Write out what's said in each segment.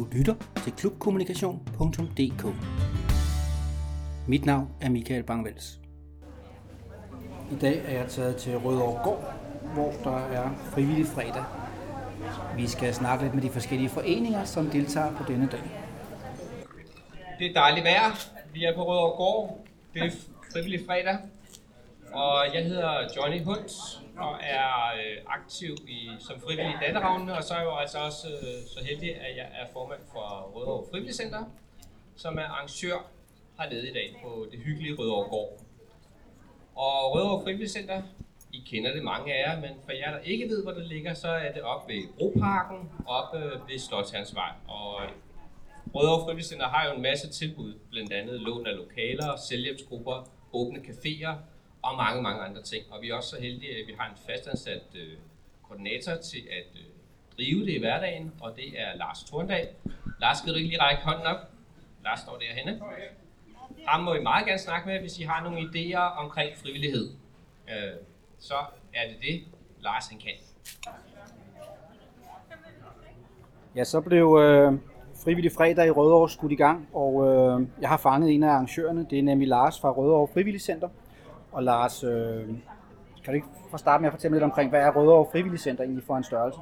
Du lytter til klubkommunikation.dk. Mit navn er Michael Bangvels. I dag er jeg taget til Rødovre Gård, hvor der er frivillig fredag. Vi skal snakke lidt med de forskellige foreninger, som deltager på denne dag. Det er dejligt vejr. Vi er på Rødovre Gård. Det er frivillig fredag. Og jeg hedder Johnny Hunt og er øh, aktiv i, som frivillig i Danneravnene, og så er jeg jo altså også øh, så heldig, at jeg er formand for Rødovre Frivillig Center, som er arrangør hernede i dag på det hyggelige Rødovre Gård. Og Rødovre Frivillig Center, I kender det mange af jer, men for jer, der ikke ved, hvor det ligger, så er det op ved Broparken, oppe ved Slotsherrensvej. Og Rødovre Frivillig Center har jo en masse tilbud, blandt andet lån af lokaler, selvhjælpsgrupper, åbne caféer, og mange, mange andre ting. Og vi er også så heldige, at vi har en fastansat øh, koordinator til at øh, drive det i hverdagen, og det er Lars Thorndal. Lars, skal du ikke lige række hånden op? Lars står derhenne. Ham må I meget gerne snakke med, hvis I har nogle idéer omkring frivillighed. Øh, så er det det, Lars han kan. Ja, så blev øh, frivillig fredag i Rødovre skudt i gang, og øh, jeg har fanget en af arrangørerne. Det er nemlig Lars fra Rødovre Frivillig Center. Og Lars, øh, kan du ikke fra starte med at fortælle lidt omkring, hvad er Rødovre Frivillig Center egentlig for en størrelse?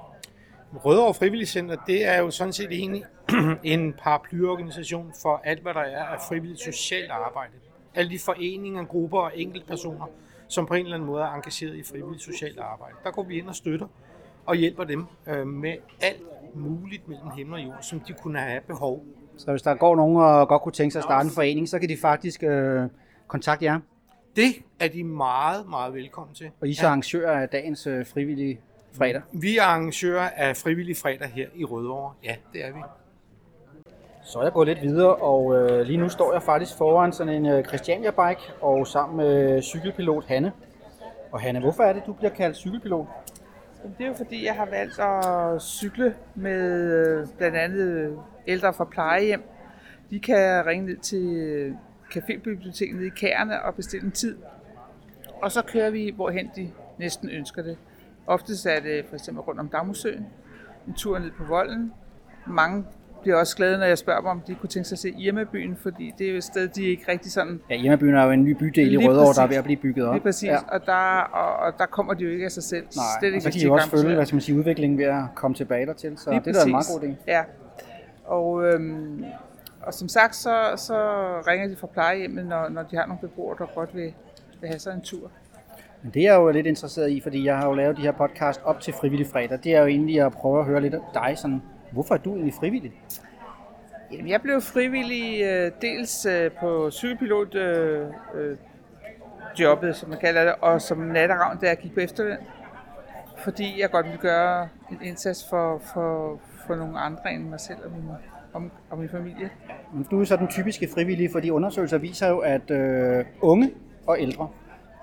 Rødovre Frivillig Center, det er jo sådan set egentlig en paraplyorganisation for alt, hvad der er af frivilligt socialt arbejde. Alle de foreninger, grupper og enkeltpersoner, som på en eller anden måde er engageret i frivilligt socialt arbejde. Der går vi ind og støtter og hjælper dem øh, med alt muligt mellem himmel og jord, som de kunne have behov. Så hvis der går nogen og godt kunne tænke sig at starte en forening, så kan de faktisk øh, kontakte jer. Det er de meget, meget velkommen til. Og I er så arrangører af dagens øh, frivillige fredag. Vi er arrangører af frivillig fredag her i Rødovre. Ja, det er vi. Så er jeg gået lidt videre, og øh, lige nu står jeg faktisk foran sådan en øh, Christiania-bike, og sammen med cykelpilot Hanne. Og Hanne, hvorfor er det, du bliver kaldt cykelpilot? Det er jo fordi, jeg har valgt at cykle med øh, blandt andet ældre fra plejehjem. De kan ringe ned til cafébiblioteket i Kærne og bestille en tid. Og så kører vi, hvorhen de næsten ønsker det. Oftest er det for eksempel rundt om Damhusøen, en tur ned på volden. Mange bliver også glade, når jeg spørger dem, om de kunne tænke sig at se Irmabyen, fordi det er jo et sted, de ikke rigtig sådan... Ja, Irmabyen er jo en ny bydel i Rødovre, der er ved at blive bygget op. Lige præcis, ja. og, der, og, og der kommer de jo ikke af sig selv. Nej, Slet ikke, og så kan de jo også følge, hvad skal man sige, udviklingen ved at komme tilbage dertil, så Lige det er da en meget god idé. Ja, og, øhm, og som sagt, så, så ringer de fra plejehjemmet, når, når de har nogle beboere, der godt vil, vil have sig en tur. Men det er jeg jo lidt interesseret i, fordi jeg har jo lavet de her podcast op til frivillig fredag. Det er jo egentlig at prøve at høre lidt af dig. Sådan, hvorfor er du egentlig frivillig? Jamen, jeg blev frivillig øh, dels øh, på cykelpilot øh, øh, jobbet, som man kalder det, og som natteravn, da jeg gik på efterløn. Fordi jeg godt ville gøre en indsats for, for, for nogle andre end mig selv og min, og, og min familie. Du er så den typiske frivillige, for de undersøgelser viser jo, at øh, unge og ældre,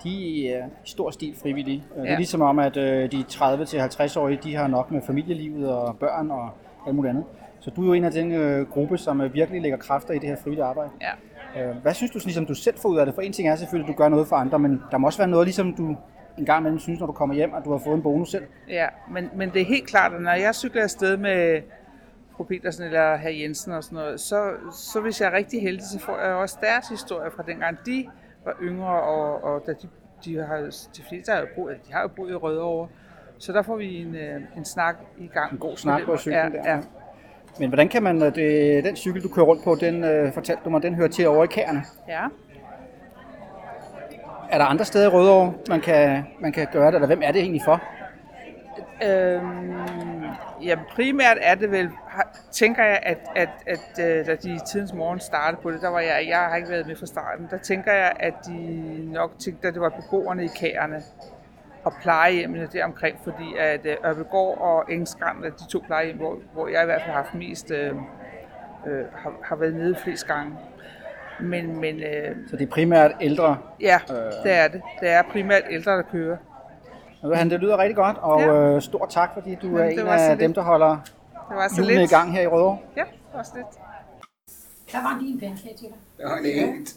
de er i stor stil frivillige. Ja. Det er ligesom om, at øh, de 30-50-årige, de har nok med familielivet og børn og alt muligt andet. Så du er jo en af den øh, gruppe, som øh, virkelig lægger kræfter i det her frivillige arbejde. Ja. Øh, hvad synes du, ligesom, du selv får ud af det? For en ting er selvfølgelig, at du gør noget for andre, men der må også være noget, ligesom du en gang imellem synes, når du kommer hjem, at du har fået en bonus selv. Ja, men, men det er helt klart, at når jeg cykler afsted med fru Petersen eller herr Jensen og sådan noget, så, så hvis jeg er rigtig heldig, så får jeg også deres historie fra dengang de var yngre, og, og da de, de, har, de fleste har jo boet, de har jo boet i Rødovre, så der får vi en, øh, en snak i gang. En god snak på cyklen ja, der. Ja. Men hvordan kan man, det, den cykel, du kører rundt på, den øh, fortalte du mig, den hører til over i Kærne. Ja. Er der andre steder i Rødovre, man kan, man kan gøre det, eller hvem er det egentlig for? Øhm, ja, primært er det vel, tænker jeg, at, at, at, at da de i tidens morgen startede på det, der var jeg, jeg har ikke været med fra starten, der tænker jeg, at de nok tænkte, at det var beboerne i kærene og plejehjemmene deromkring, fordi at øh, Ørvegård og Engskrand er de to plejehjem, hvor, hvor jeg i hvert fald har haft mest, øh, øh, har, har været nede flest gange. Men, men, øh, så det er primært ældre? Ja, det er det. Det er primært ældre, der kører. Han, det lyder rigtig godt, og ja. øh, stor tak, fordi du Jamen, er en af dem, der holder julene i gang her i Rødovre. Ja, det var så lidt. Der var lige en pandekage til dig. Det var lidt.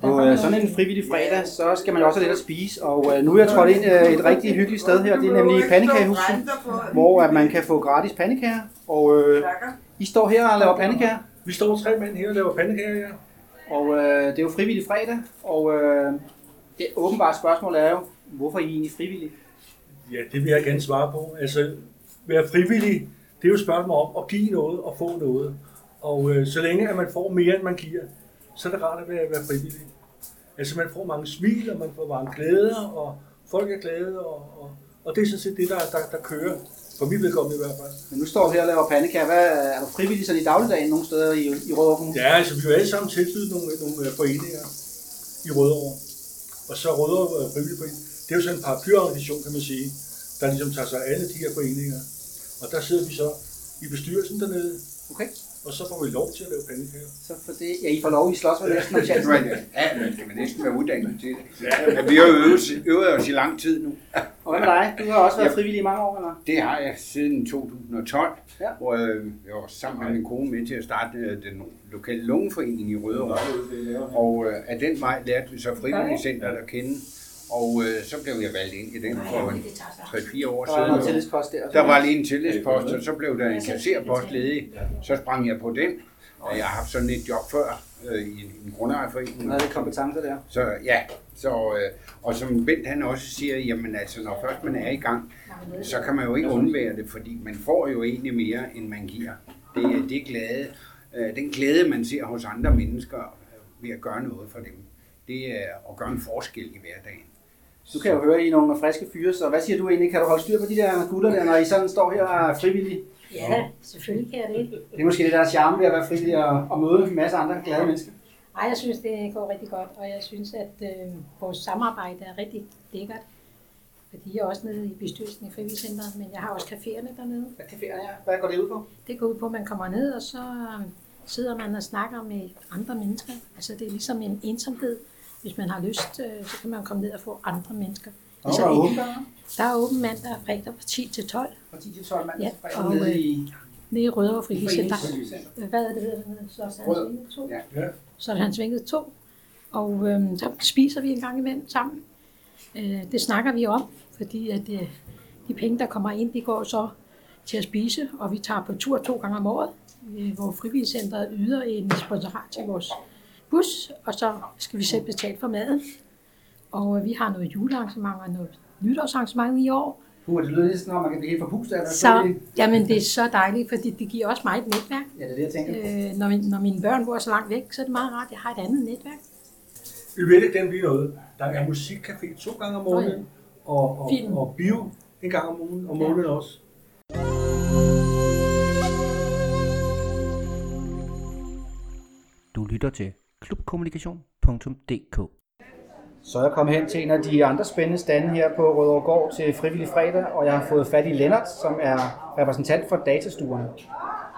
På øh, sådan en frivillig fredag, så skal man jo også have lidt at spise, og øh, nu er jeg trådt ind øh, et rigtig hyggeligt sted her, det er nemlig Pandekagehuset, hvor at man kan få gratis pandekager, og øh, I står her og laver pandekager, Vi står tre mænd her og laver pandekager, ja. og øh, det er jo frivillig fredag, og øh, det åbenbare spørgsmål er jo, hvorfor er I egentlig frivillige? Ja, det vil jeg gerne svare på. Altså, være frivillig, det er jo et spørgsmål om at give noget og få noget. Og øh, så længe at man får mere, end man giver, så er det rart at være, være frivillig. Altså, man får mange smil, og man får mange glæder, og folk er glade, og, og, og det er sådan set det, der, der, der kører. For mit vedkommende i hvert fald. Men nu står du her og laver pandekager. Hvad, er du frivillig sådan i dagligdagen nogle steder i, i Rødovre Kommune? Ja, altså vi er jo alle sammen tilknyttet nogle, nogle øh, foreninger i Rødovre. Og så Rødovre øh, Frivillig Forening, det er jo sådan en paraplyorganisation, kan man sige, der ligesom tager sig af alle de her foreninger. Og der sidder vi så i bestyrelsen dernede, Okay. og så får vi lov til at lave pandekager. Så for det, ja, I får lov, I slås med næsten om chancen. Ja, men kan man næsten være uddannet til det. Ja, vi har jo øvet, øvet os i lang tid nu. Og hvad med dig? Du har også været Ja. frivillig i mange år, eller? Det har jeg siden 2012, Ja. hvor jeg, jeg var sammen med min kone med til at starte øh, den lokale lungeforening i Rødovre. Og øh, af den vej lærte vi så frivilligcenteret at kende. Og øh, så blev jeg valgt ind i den for en 3-4 år Der var siden. tillidspost der. Der var lige en tillidspost, og så blev der en kasserpost ledig. Så sprang jeg på den, og jeg har haft sådan et job før øh, i en, en grundejerforening. Det kompetencer der. Så ja, så, øh, og som Bent han også siger, jamen altså, når først man er i gang, så kan man jo ikke undvære det, fordi man får jo egentlig mere, end man giver. Det er det glæde, øh, den glæde, man ser hos andre mennesker øh, ved at gøre noget for dem, det er at gøre en forskel i hverdagen. Du kan jo høre, I er nogle friske fyre, så hvad siger du egentlig? Kan du holde styr på de der gutter der, når I sådan står her og er frivillige? Ja, selvfølgelig kan jeg det. Det er måske det der er charme ved at være frivillig og, og møde en masse andre glade mennesker. Ej, jeg synes, det går rigtig godt, og jeg synes, at øh, vores samarbejde er rigtig lækkert. Fordi jeg er også nede i bestyrelsen i Frivilligcenteret, men jeg har også caféerne dernede. Hvad caféer er? Hvad går det ud på? Det går ud på, at man kommer ned, og så øh, sidder man og snakker med andre mennesker. Altså, det er ligesom en ensomhed. Hvis man har lyst, øh, så kan man komme ned og få andre mennesker. Og Altså, der er åbent der, der er åben mandag og fredag fra 10 til 12 fra 10 til 12 mandag Ja, og, nede øh, i nede i Rødovre. Foreningscenter. Hvad er det, hedder dernede? Så er Rød. han 2. Ja. Så er han svinget to, og øhm, så spiser vi en gang imellem sammen. Øh, det snakker vi om, fordi at, øh, de penge, der kommer ind, de går så til at spise, og vi tager på tur to gange om året, øh, hvor frivilligcenteret yder en sponsorat til vores bus, og så skal vi selv betale for maden. Og øh, vi har noget julearrangement og noget nytårsarrangement i år. Puh, det lyder lidt sådan, at man kan blive helt forpustet af Så, jamen, det er så dejligt, fordi det giver også mig et netværk. Ja, det er det, jeg tænker. Øh, når, min- når mine børn bor så langt væk, så er det meget rart, at jeg har et andet netværk. Vi vil ikke den blive noget. Der er musikcafé to gange om måneden, og, og, Film. og bio en gang om ugen, og måneden også. Du lytter til klubkommunikation.dk Så jeg kommet hen til en af de andre spændende stande her på Rødovre Gård til Frivillig Fredag, og jeg har fået fat i Lennart, som er repræsentant for datastuerne.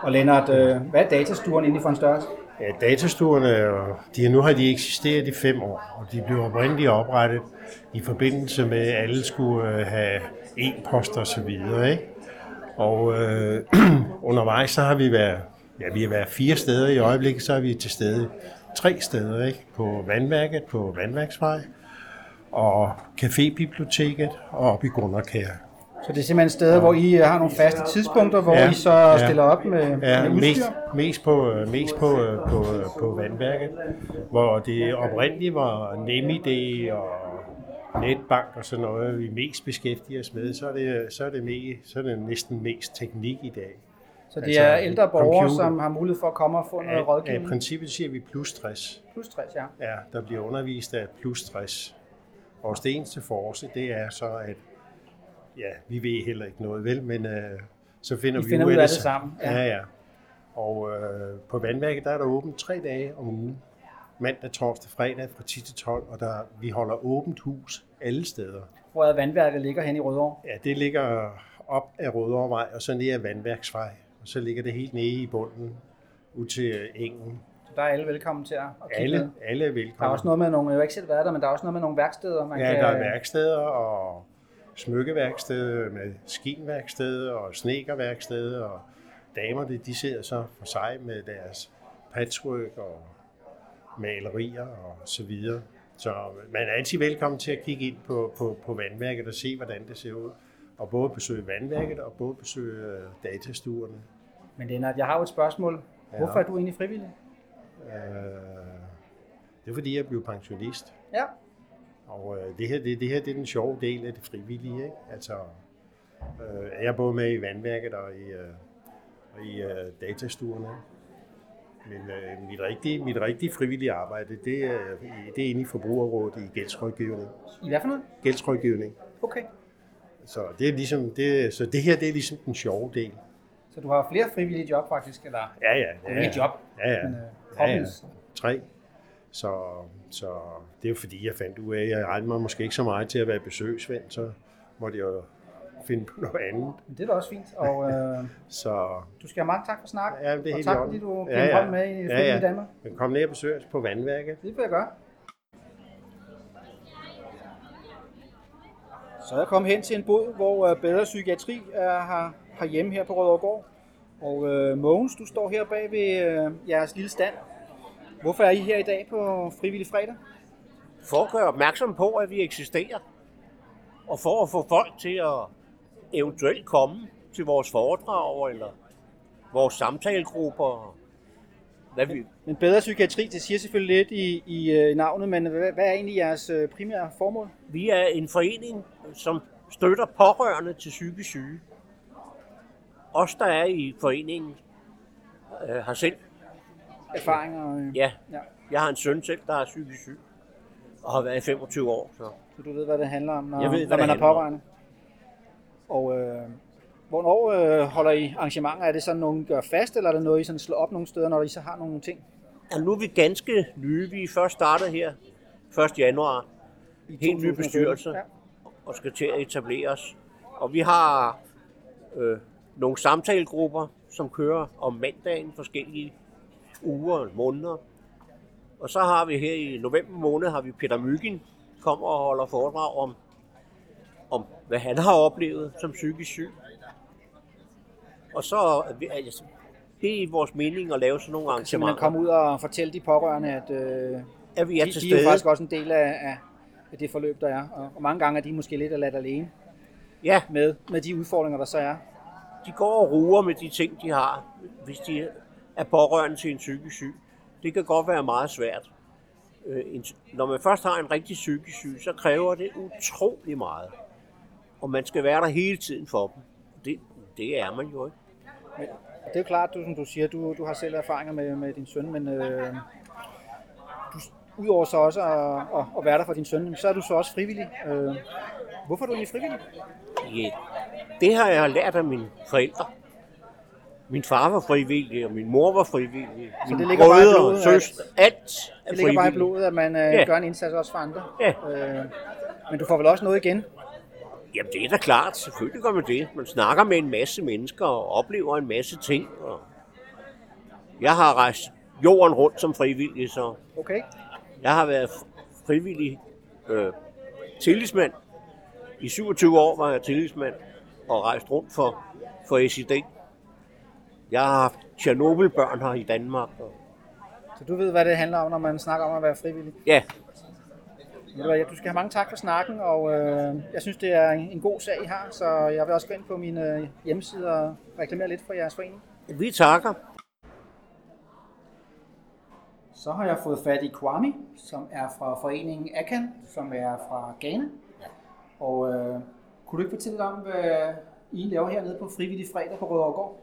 Og Lennart, øh, hvad er datastuerne egentlig for en størrelse? Ja, datastuerne, er de, nu har de eksisteret i fem år, og de blev oprindeligt oprettet i forbindelse med, at alle skulle øh, have e-post og så videre. Ikke? Og øh, undervejs så har vi været, ja, vi har været fire steder i øjeblikket, så er vi til stede tre steder, ikke? på Vandværket, på Vandværksvej, og Cafébiblioteket og op i Gunderkær. Så det er simpelthen steder, hvor I øh, har nogle faste tidspunkter, hvor Ja, I så ja. stiller op med, Ja, med udstyr? mest, mest, på, mest på, øh, på, øh, på vandværket, hvor det oprindeligt var NemID og netbank og sådan noget, vi mest beskæftiger os med, så er det, så er det, mest, så er det næsten mest teknik i dag. Så det Altså, er ældre borgere, computer. som har mulighed for at komme og få noget I rådgivning? princippet siger vi plus 60. Plus 60, ja. Ja, der bliver undervist af plus 60. Vores det eneste force, det er så, at ja, vi ved heller ikke noget vel, men øh, så finder I vi finder ud af det sammen, ja. Ja, ja. Og øh, på vandværket, der er der åbent tre dage om ugen. Mandag, torsdag, fredag fra 10 til 12, og der, vi holder åbent hus alle steder. Hvor er vandværket ligger hen i Rødovre? Ja, det ligger op ad Rødovrevej, og så ned ad Vandværksvej. Og så ligger det helt nede i bunden, ud til øh, engen. Så der er alle velkommen til at, kigge med. Alle, alle er Der er velkommen. også noget med nogle, jeg har ikke selv været der, men der er også noget med nogle værksteder, man Ja, kan... der er værksteder og smykkeværksteder med skinværksteder og snekerværksteder, og damerne de sidder så for sig med deres patchwork og malerier og så videre. Så man er altid velkommen til at kigge ind på, på, på vandværket og se, hvordan det ser ud. Og både besøge vandværket og både besøge øh, datastuerne. Men Lennart, jeg har jo et spørgsmål. Hvorfor er du egentlig frivillig? Øh, det er fordi, jeg blev pensionist. Ja. Og øh, det, her, det, det her det er den sjove del af det frivillige. Ikke? Altså, øh, jeg er både med i vandværket og i, øh, og i øh, datastuerne. Men øh, mit, rigtige, mit rigtige frivillige arbejde, det er, det er inde i Forbrugerrådet i gældsrådgivning. I hvad for noget? Gældsrådgivning. Okay. Så det, er ligesom, det, så det her det er ligesom den sjove del. Så du har flere frivillige job faktisk, eller? Ja, ja. ja ikke job, ja, ja. men øh, ja, ja. Tre. Så, så det er jo fordi, jeg fandt ud af, at jeg regnede mig måske ikke så meget til at være besøgsven, så måtte jeg jo finde på noget andet. Men det er da også fint, og øh, Så du skal have mange tak for snak. ja, det er og tak fordi du giver ja, ja. med i Frivillige ja, ja. Danmark. Men kom ned og besøg os på vandværket. Det vil jeg gøre. Så jeg kommet hen til en bod, hvor øh, Bedre Psykiatri er har hjemme her på Rødovregård. Og øh, Mogens, du står her bag ved øh, jeres lille stand. Hvorfor er I her i dag på Frivillig Fredag? for at gøre opmærksom på, at vi eksisterer. Og for at få folk til at eventuelt komme til vores foredrag eller vores samtalegrupper. Hvad vi, Men Bedre Psykiatri, det siger selvfølgelig lidt i, i øh, navnet, men hvad, hvad er egentlig jeres øh, primære formål? vi er en forening, som støtter pårørende til psykisk syge. Os, der er i foreningen, øh, har selv, Erfaringer? Øh, ja, ja. jeg har en søn selv, der er psykisk syg, og har været i 25 år. Så. Så du ved, hvad det handler om, når, Jeg ved, når man er pårørende? Og øh, hvornår øh, holder I arrangementer? Er det sådan, nogen gør fast, eller er det noget, I sådan slår op nogle steder, når I så har nogle ting? Ja, nu er vi ganske nye. Vi er først startet her 1. januar. I Helt ny 2017? bestyrelse. Ja. og skal til at etablere os. Og vi har øh, nogle samtalegrupper, som kører om mandagen forskellige uger og måneder. Og så har vi her i november måned, har vi Peter Myggen kommer og holder foredrag om, om hvad han har oplevet som psykisk syg. Og så er altså, det er vores mening at lave sådan nogle arrangementer. komme ud og fortælle de pårørende, at øh, At vi er de, til de er jo stede. faktisk også en del af, af, af det forløb, der er. Og, og mange gange er de måske lidt ladt alene Ja, med, med de udfordringer, der så er. De går og ruer med de ting, de har, hvis de er pårørende til en psykisk syg. Det kan godt være meget svært. Øh, Når man først har en rigtig psykisk syg, så kræver det utrolig meget. Og man skal være der hele tiden for dem. Det, det er man jo ikke. Men, det er jo klart, du, som du siger, du, du har selv erfaringer med, med din søn, men øh, du, udover så også at, at, at være der for din søn, så er du så også frivillig. Øh, hvorfor er du egentlig frivillig? Ja, det har jeg lært af mine forældre. Min far var frivillig, og min mor var frivillig. Mine det ligger bare i blodet, søstre, alt er Det ligger bare i blodet, at man øh, Ja. gør en indsats også for andre. Ja. Øh, men du får vel også noget igen? Jamen det er da klart, selvfølgelig gør man det. Man snakker med en masse mennesker og oplever en masse ting. Og jeg har rejst jorden rundt som frivillig, så Okay. jeg har været fr- frivillig øh, tillidsmand. I 27 år var jeg tillidsmand og rejst rundt for, for SID. Jeg har haft Tjernobyl-børn her i Danmark. Og, Så du ved, hvad det handler om, når man snakker om at være frivillig. ja, Du skal have mange tak for snakken, og øh, jeg synes, det er en en god sag, I har, så jeg vil også gå ind på min øh, hjemmeside og reklamere lidt for jeres forening. vi takker. Så har jeg fået fat i Kwame, som er fra foreningen Akan, som er fra Ghana. Og øh, kunne du ikke fortælle om, hvad I laver hernede på Frivillig Fredag på Rødovregård?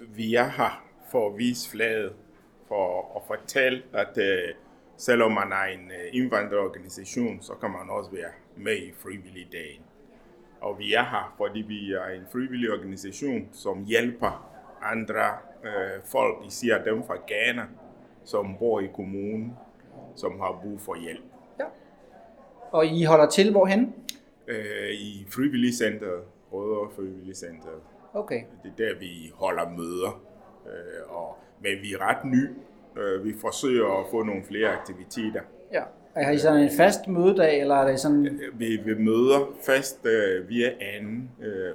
Vi er her for at vise flaget, for at fortælle, at uh, selvom man er en uh, indvandrerorganisation, så kan man også være med i frivillig dagen. Og vi er her, fordi vi er en frivillig organisation, som hjælper andre uh, folk, især dem fra Ghana, som bor i kommunen, som har brug for hjælp. Og I holder til hvorhen? Uh, I frivilligcenteret, Rødovre Frivilligcenteret. Okay. Det er der, vi holder møder. Øh, og, men vi er ret ny. Øh, vi forsøger at få nogle flere aktiviteter. Ja. Og har I sådan en fast mødedag, eller er det sådan Øh, Vi, vi møder fast øh, via anden øh,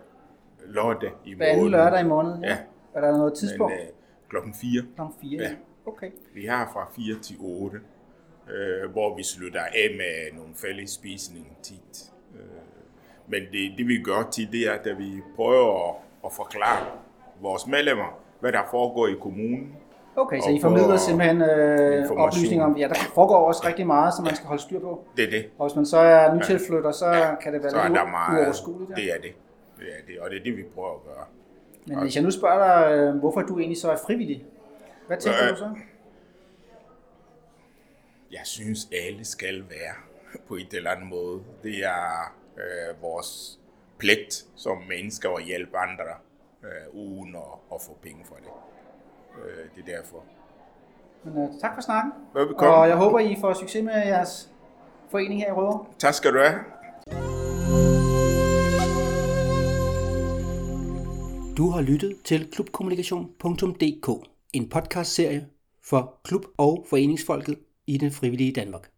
lørdag i hver anden måneden. lørdag i måneden? Ja. Er der noget tidspunkt? Men, øh, klokken 4. Klokken 4? Ja. Okay. Vi har fra 4 til 8, øh, hvor vi slutter af med nogle fælles spisning tit. Men det, det vi gør tit, det er, at vi prøver at, at forklare vores medlemmer, hvad der foregår i kommunen. Okay, så Og I formidler simpelthen øh, oplysninger om, ja, der foregår også rigtig meget, som man skal holde styr på. Det er det. Og hvis man så er nytilflytter, så kan det være Så lidt der meget, uoverskueligt. Ja. det er det. Det er det, og det er det, vi prøver at gøre. Men hvis jeg nu spørger dig, øh, hvorfor du egentlig så er frivillig, hvad tænker Øh, du så? Jeg synes, alle skal være på et eller andet måde. Det er øh, vores pligt som mennesker at hjælpe andre, øh, uden at, at få penge for det. Øh, det er derfor. Men, øh, tak for snakken. Velbekomme. Og jeg håber, I får succes med jeres forening her i Rødovre. Tak skal du have. Du har lyttet til klubkommunikation.dk, en podcastserie for klub- og foreningsfolket i den frivillige Danmark.